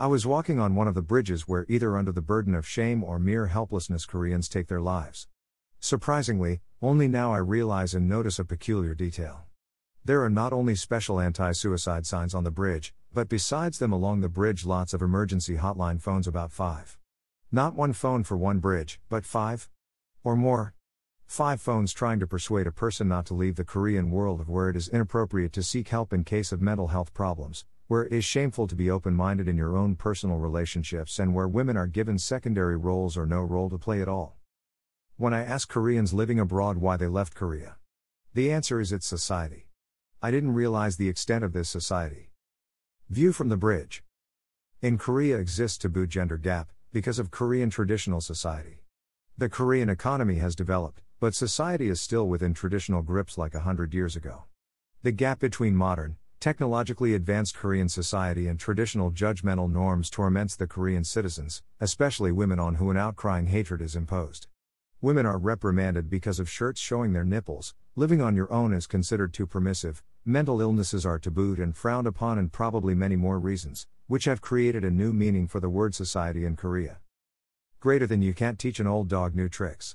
I was walking on one of the bridges where, either under the burden of shame or mere helplessness, Koreans take their lives. Surprisingly, only now I realize and notice a peculiar detail. There are not only special anti suicide signs on the bridge, but besides them along the bridge, lots of emergency hotline phones about five. Not one phone for one bridge, but five? Or more? Five phones trying to persuade a person not to leave the Korean world of where it is inappropriate to seek help in case of mental health problems, where it is shameful to be open minded in your own personal relationships, and where women are given secondary roles or no role to play at all. When I ask Koreans living abroad why they left Korea, the answer is it's society. I didn't realize the extent of this society. View from the bridge. In Korea exists taboo gender gap because of Korean traditional society. The Korean economy has developed, but society is still within traditional grips like a hundred years ago. The gap between modern, Technologically advanced Korean society and traditional judgmental norms torments the Korean citizens, especially women on who an outcrying hatred is imposed. Women are reprimanded because of shirts showing their nipples, living on your own is considered too permissive, mental illnesses are tabooed and frowned upon, and probably many more reasons, which have created a new meaning for the word society in Korea. Greater than you can't teach an old dog new tricks.